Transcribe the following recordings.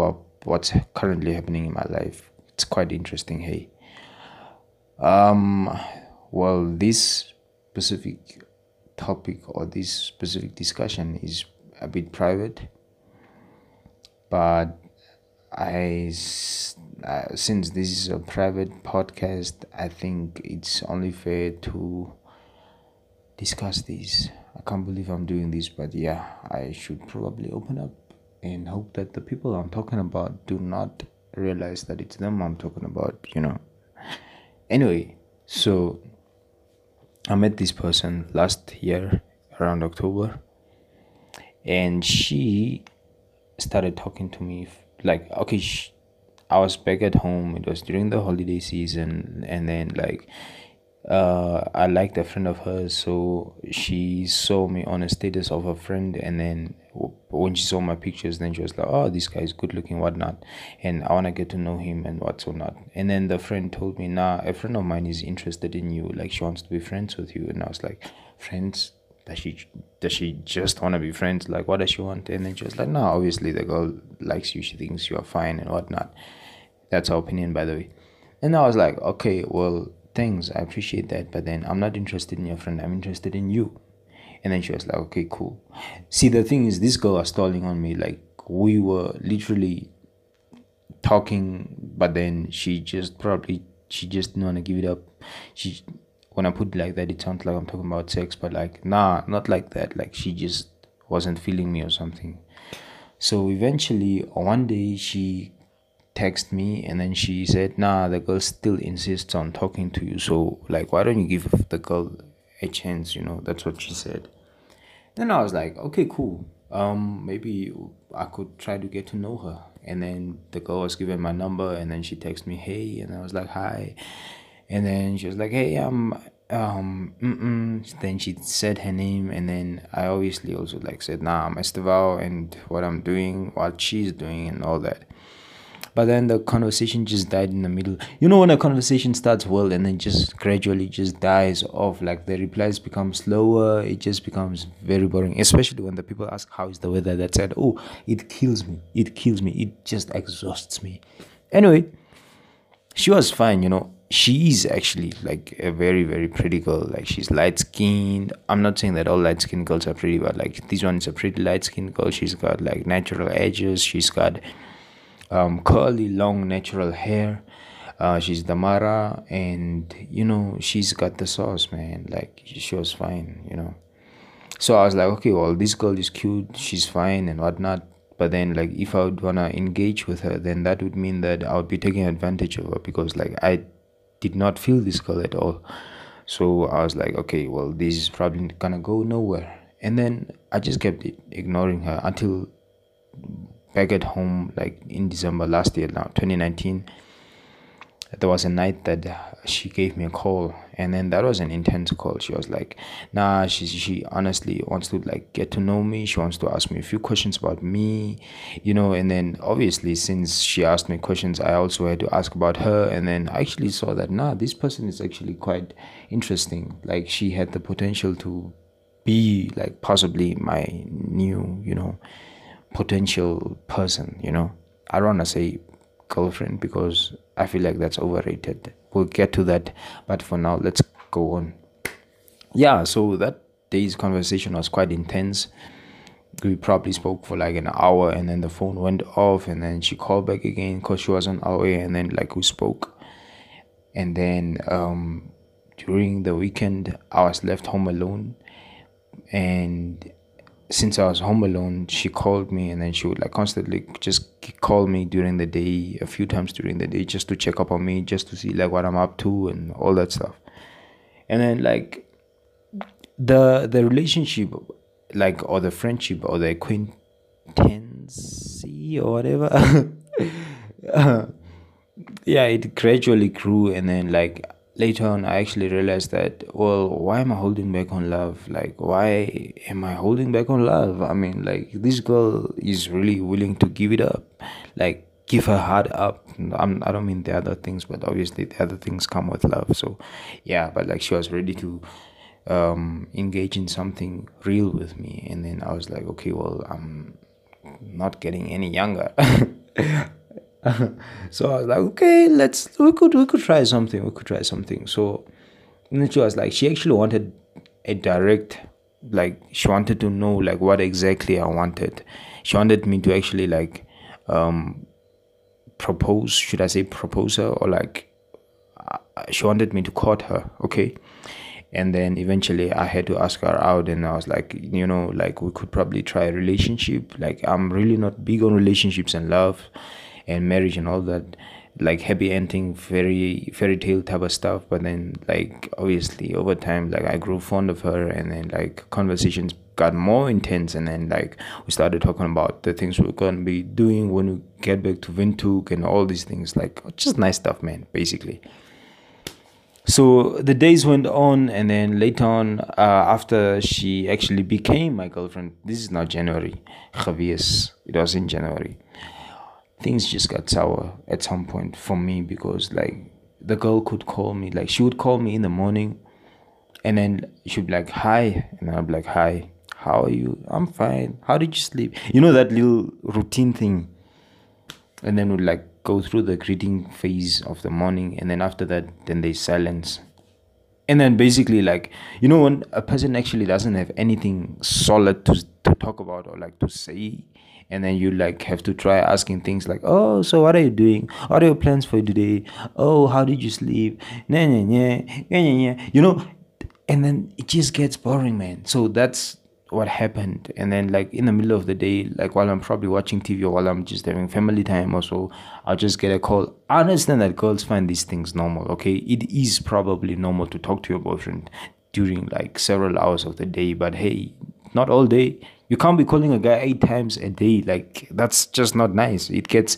about what's currently happening in my life. It's quite interesting, hey. Um, well, this specific topic or this specific discussion is a bit private, but I, uh, since this is a private podcast, I think it's only fair to discuss this. I can't believe I'm doing this, but yeah, I should probably open up and hope that the people I'm talking about do not realize that it's them I'm talking about, you know. Anyway, so I met this person last year around October, and she started talking to me like, okay, I was back at home. It was during the holiday season, and then like uh, I liked a friend of hers, so she saw me on a status of a friend, and then when she saw my pictures, then she was like, "Oh, this guy is good looking, whatnot," and I wanna get to know him and what's or not. And then the friend told me, "Nah, a friend of mine is interested in you, like she wants to be friends with you," and I was like, "Friends." Does she does she just want to be friends? Like, what does she want? And then she was like, "No, obviously the girl likes you. She thinks you are fine and whatnot." That's her opinion, by the way. And I was like, "Okay, well, thanks i appreciate that but then i'm not interested in your friend. I'm interested in you. And then she was like okay cool. See the thing is this girl was stalling on me. Like we were literally talking but then she just probably she just didn't want to give it up. She when i put it like that it sounds like i'm talking about sex but like nah not like that. Like she just wasn't feeling me or something. So eventually one day she text me and then she said nah the girl still insists on talking to you so like why don't you give the girl a chance you know? That's what she said. Then i was like okay cool. Um maybe i could try to get to know her. And then the girl was given my number and then she texted me hey and i was like hi. And then she was like hey i'm um mm-mm. then she said her name and then i obviously also like said nah i'm esteval and what i'm doing what she's doing and all that but then the conversation just died in the middle. You know when a conversation starts well and then just gradually just dies off like the replies become slower it just becomes very boring especially when the people ask how is the weather? That said oh it kills me. It kills me. It just exhausts me. Anyway she was fine you know. She is actually like a very very pretty girl. Like she's light skinned i'm not saying that all light skinned girls are pretty but like this one is a pretty light skinned girl. She's got like natural edges. She's got um, curly, long, natural hair. Uh, she's Damara, and you know she's got the sauce, man. Like she was fine, you know. So I was like, okay, well, this girl is cute, she's fine and whatnot. But then, like, if I would wanna engage with her, then that would mean that I would be taking advantage of her because, like, I did not feel this girl at all. So I was like, okay, well, this is probably gonna go nowhere. And then I just kept ignoring her until back at home like in december last year now 2019 there was a night that she gave me a call and then that was an intense call. She was like nah she, she honestly wants to like get to know me. She wants to ask me a few questions about me you know and then obviously since she asked me questions i also had to ask about her and then i actually saw that nah this person is actually quite interesting. Like she had the potential to be like possibly my new you know potential person, you know. I don't want to say girlfriend because I feel like that's overrated. We'll get to that, but for now, let's go on. Yeah, so that day's conversation was quite intense. We probably spoke for like an hour and then the phone went off and then she called back again because she was on our way and then like we spoke. And then um during the weekend I was left home alone and since I was home alone, she called me and then she would like constantly just call me during the day, a few times during the day, just to check up on me, just to see like what I'm up to and all that stuff. And then like the the relationship, like or the friendship or the acquaintance or whatever. yeah, it gradually grew and then like later on i actually realized that well why am i holding back on love? Like why am i holding back on love? I mean like this girl is really willing to give it up. Like give her heart up. I'm, i don't mean the other things but obviously the other things come with love. So yeah but like she was ready to um engage in something real with me. And then i was like okay well i'm not getting any younger so I was like, okay, let's we could we could try something. We could try something. So and she was like, she actually wanted a direct like she wanted to know like what exactly I wanted. She wanted me to actually like um propose, should I say propose her or like uh, she wanted me to court her, okay? And then eventually I had to ask her out and I was like, you know, like we could probably try a relationship. Like I'm really not big on relationships and love and marriage and all that like happy ending fairy fairy tale type of stuff but then like obviously over time like i grew fond of her and then like conversations got more intense and then like we started talking about the things we are going to be doing when we get back to Windhoek and all these things like just nice stuff man basically so the days went on and then later on uh, after she actually became my girlfriend this is now january Javier. it was in january things just got sour at some point for me because like the girl could call me like she would call me in the morning and then she'd be like hi and i'd be like hi how are you? I'm fine. How did you sleep? You know that little routine thing? And then we'd like go through the greeting phase of the morning and then after that then there's silence. And then basically like you know when a person actually doesn't have anything solid to, to talk about or like to say and then you like have to try asking things like oh so what are you doing? What are your plans for today? Oh how did you sleep? Nah, nah, nah, nah, nah, nah. you know and then it just gets boring man. So that's what happened. And then like in the middle of the day like while i'm probably watching tv or while i'm just having family time or so i'll just get a call. I understand that girls find these things normal okay? It is probably normal to talk to your boyfriend during like several hours of the day. But hey not all day you can't be calling a guy eight times a day like that's just not nice. It gets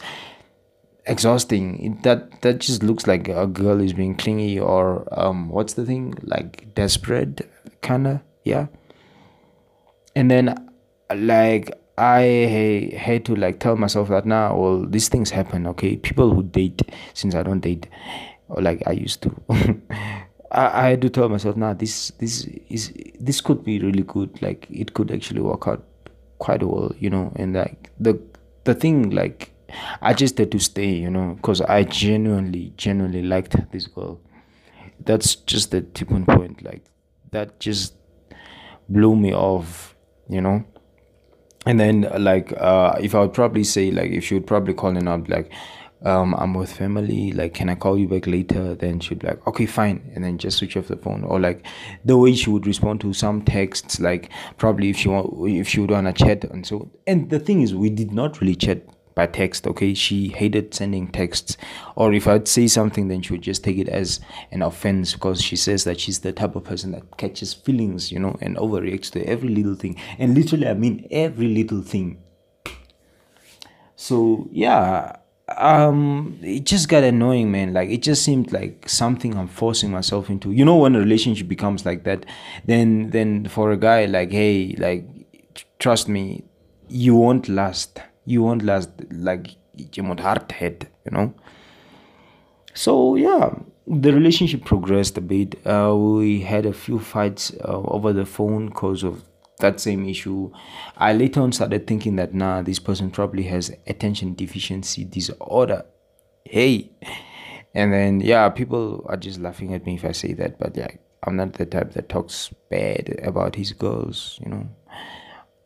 exhausting. It, that that just looks like a girl is being clingy or um what's the thing? Like desperate kind of yeah. And then like I had to like tell myself that now well these things happen okay? People who date since I don't date or like I used to I, I had to tell myself, nah, this this is this could be really good. Like it could actually work out quite well, you know. And like the the thing, like I just had to stay, you know, because I genuinely, genuinely liked this girl. That's just the tipping point. Like that just blew me off, you know. And then like uh if I would probably say like if she would probably call and I'd be like um, I'm with family. Like, can I call you back later? Then she'd be like, okay, fine. And then just switch off the phone. Or like the way she would respond to some texts, like probably if she want, if she would want to chat and so. And the thing is, we did not really chat by text. Okay, she hated sending texts. Or if I'd say something, then she would just take it as an offense because she says that she's the type of person that catches feelings, you know, and overreacts to every little thing. And literally, I mean every little thing. So yeah um it just got annoying man. Like it just seemed like something i'm forcing myself into. You know when a relationship becomes like that then then for a guy like hey like trust me you won't last. You won't last like you won't hard head you know? So yeah the relationship progressed a bit. Uh, we had a few fights uh, over the phone because of that same issue. I later on started thinking that nah, this person probably has attention deficiency disorder. Hey. And then yeah, people are just laughing at me if I say that, but yeah, I'm not the type that talks bad about his girls, you know.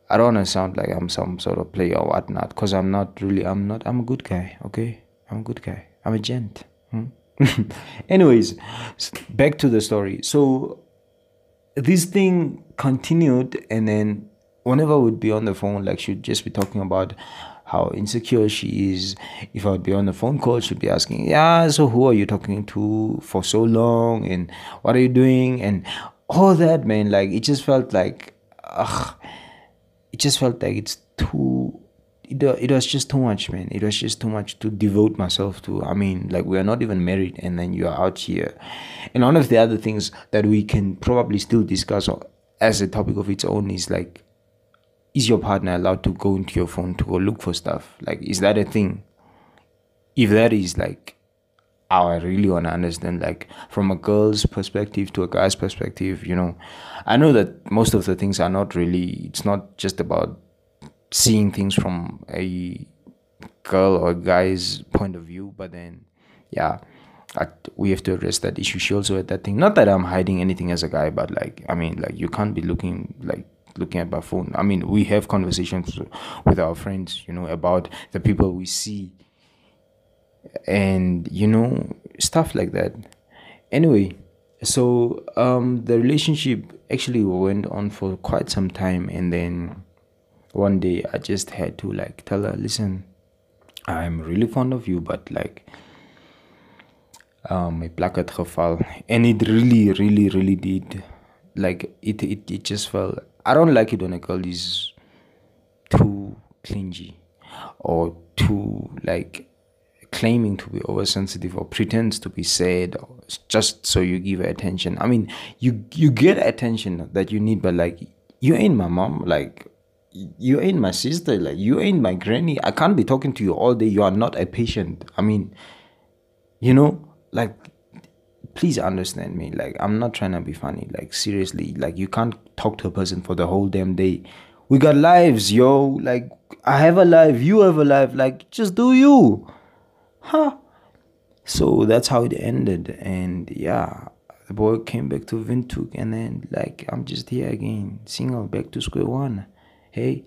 I don't wanna sound like I'm some sort of player or whatnot, because I'm not really I'm not I'm a good guy, okay? I'm a good guy. I'm a gent. Hmm? Anyways, back to the story. So this thing continued and then whenever we'd be on the phone like she'd just be talking about how insecure she is. If i would be on the phone call she'd be asking yeah so who are you talking to for so long? And what are you doing? And all that man like it just felt like ugh, it just felt like it's too it, it was just too much man. It was just too much to devote myself to. I mean like we are not even married and then you are out here. And one of the other things that we can probably still discuss as a topic of its own is like is your partner allowed to go into your phone to go look for stuff? Like is that a thing? If that is like I really want to understand, like from a girl's perspective to a guy's perspective, you know. I know that most of the things are not really, it's not just about seeing things from a girl or guy's point of view but then yeah I, we have to address that issue. She also had that thing. Not that i'm hiding anything as a guy but like i mean like you can't be looking like looking at my phone. I mean we have conversations with our friends you know about the people we see. And you know stuff like that. Anyway so um the relationship actually went on for quite some time and then one day i just had to like tell her listen i'm really fond of you but like um my plek het geval and it really really really did. Like it it, it just felt i don't like it when a girl is too clingy or too like claiming to be oversensitive or pretends to be sad just so you give her attention. I mean you you get attention that you need but like you ain't my mom like you ain't my sister like you ain't my granny. I can't be talking to you all day. You are not a patient. I mean you know like please understand me. Like i'm not trying to be funny. Like seriously like you can't talk to a person for the whole damn day. We got lives yo. Like i have a life. You have a life. Like just do you. Huh? So that's how it ended. And yeah the boy came back to Windhoek. And then like i'm just here again single back to square one hey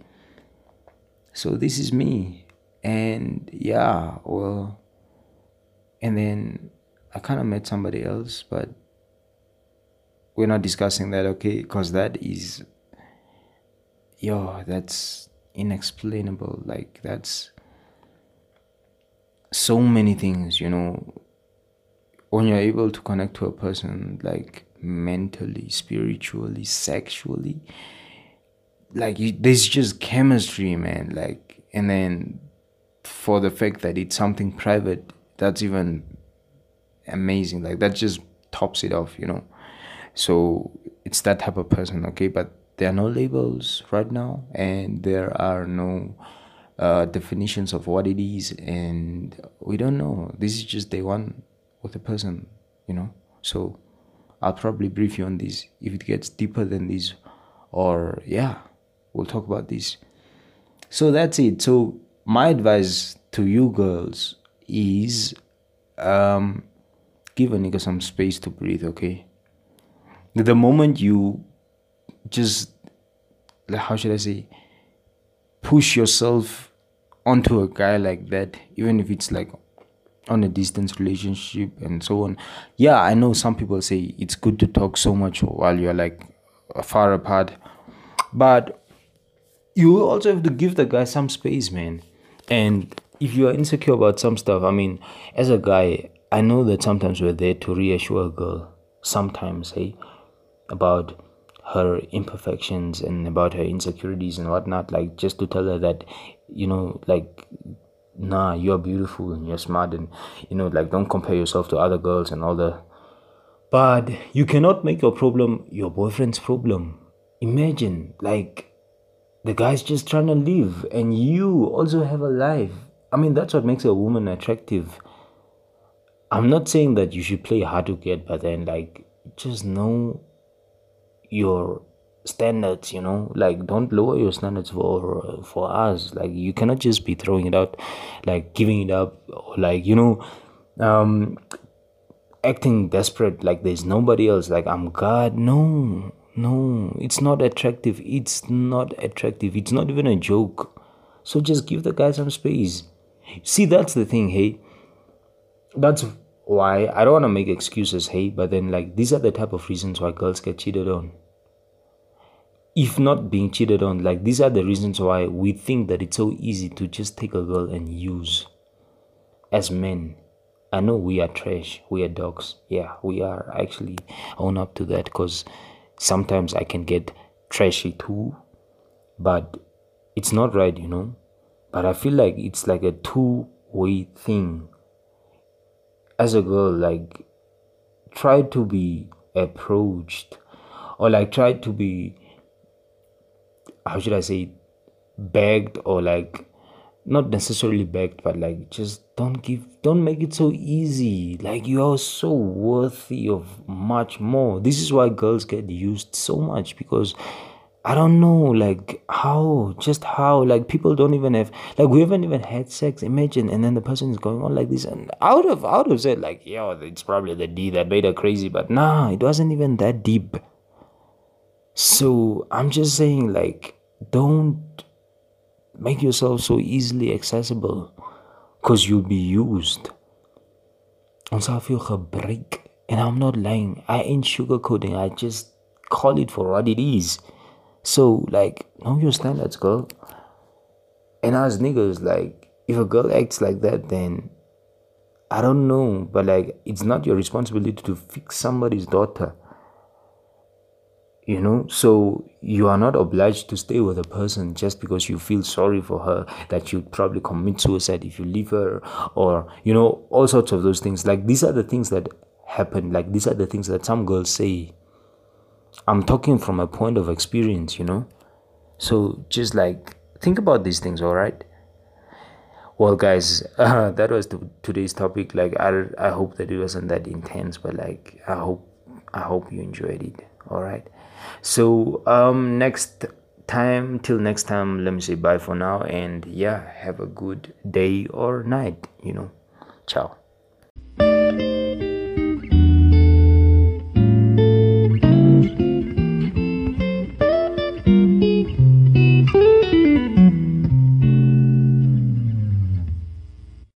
so this is me and yeah well and then i kind of met somebody else but we're not discussing that okay? Because that is yo that's inexplainable like that's so many things you know? When you're able to connect to a person like mentally spiritually sexually like you, there's just chemistry man like and then for the fact that it's something private that's even amazing like that just tops it off you know? So it's that type of person okay? But there are no labels right now and there are no uh, definitions of what it is and we don't know. This is just day one with a person you know? So i'll probably brief you on this if it gets deeper than this or yeah we'll talk about this so that's it. So my advice to you girls is um give a nigga some space to breathe okay? The moment you just like how should i say push yourself onto a guy like that, even if it's like on a distance relationship and so on. Yeah, I know some people say it's good to talk so much while you're like far apart, but you also have to give the guy some space, man. And if you are insecure about some stuff, I mean, as a guy, I know that sometimes we're there to reassure a girl, sometimes, hey, about her imperfections and about her insecurities and whatnot, like just to tell her that you know like nah you're beautiful and you're smart and you know like don't compare yourself to other girls and all the but you cannot make your problem your boyfriend's problem imagine like the guy's just trying to live and you also have a life. I mean that's what makes a woman attractive. I'm not saying that you should play hard to get but then like just know your standards you know? Like don't lower your standards for for us. Like you cannot just be throwing it out like giving it up or like you know um acting desperate like there's nobody else. Like i'm god no no it's not attractive. It's not attractive. It's not even a joke. So just give the guy some space. See that's the thing hey? That's why i don't want to make excuses hey? But then like these are the type of reasons why girls get cheated on. If not being cheated on like these are the reasons why we think that it's so easy to just take a girl and use as men. I know we are trash. We are dogs. Yeah we are. Actually own up to that because sometimes i can get trashy too but it's not right you know. But i feel like it's like a two way thing. As a girl like try to be approached or like try to be how should I say begged or like not necessarily begged but like just don't give don't make it so easy like you are so worthy of much more this is why girls get used so much because I don't know, like how, just how, like people don't even have, like we haven't even had sex. Imagine, and then the person is going on like this, and out of out of it, like yo, it's probably the D that made her crazy, but nah, it wasn't even that deep. So I'm just saying, like, don't make yourself so easily accessible, cause you'll be used. Ons sal feel gebruik, and I'm not lying. I ain't sugarcoating. I just call it for what it is. So like know your standards, girl. And as niggas, like if a girl acts like that, then I don't know, but like it's not your responsibility to fix somebody's daughter. You know, so you are not obliged to stay with a person just because you feel sorry for her that you'd probably commit suicide if you leave her, or you know, all sorts of those things. Like these are the things that happen, like these are the things that some girls say I'm talking from a point of experience, you know? So just like think about these things, all right? Well, guys, uh, that was the, today's topic. Like, I, I hope that it wasn't that intense, but like, I hope I hope you enjoyed it. All right. So, um, next time, till next time, let me say bye for now, and yeah, have a good day or night. You know, ciao.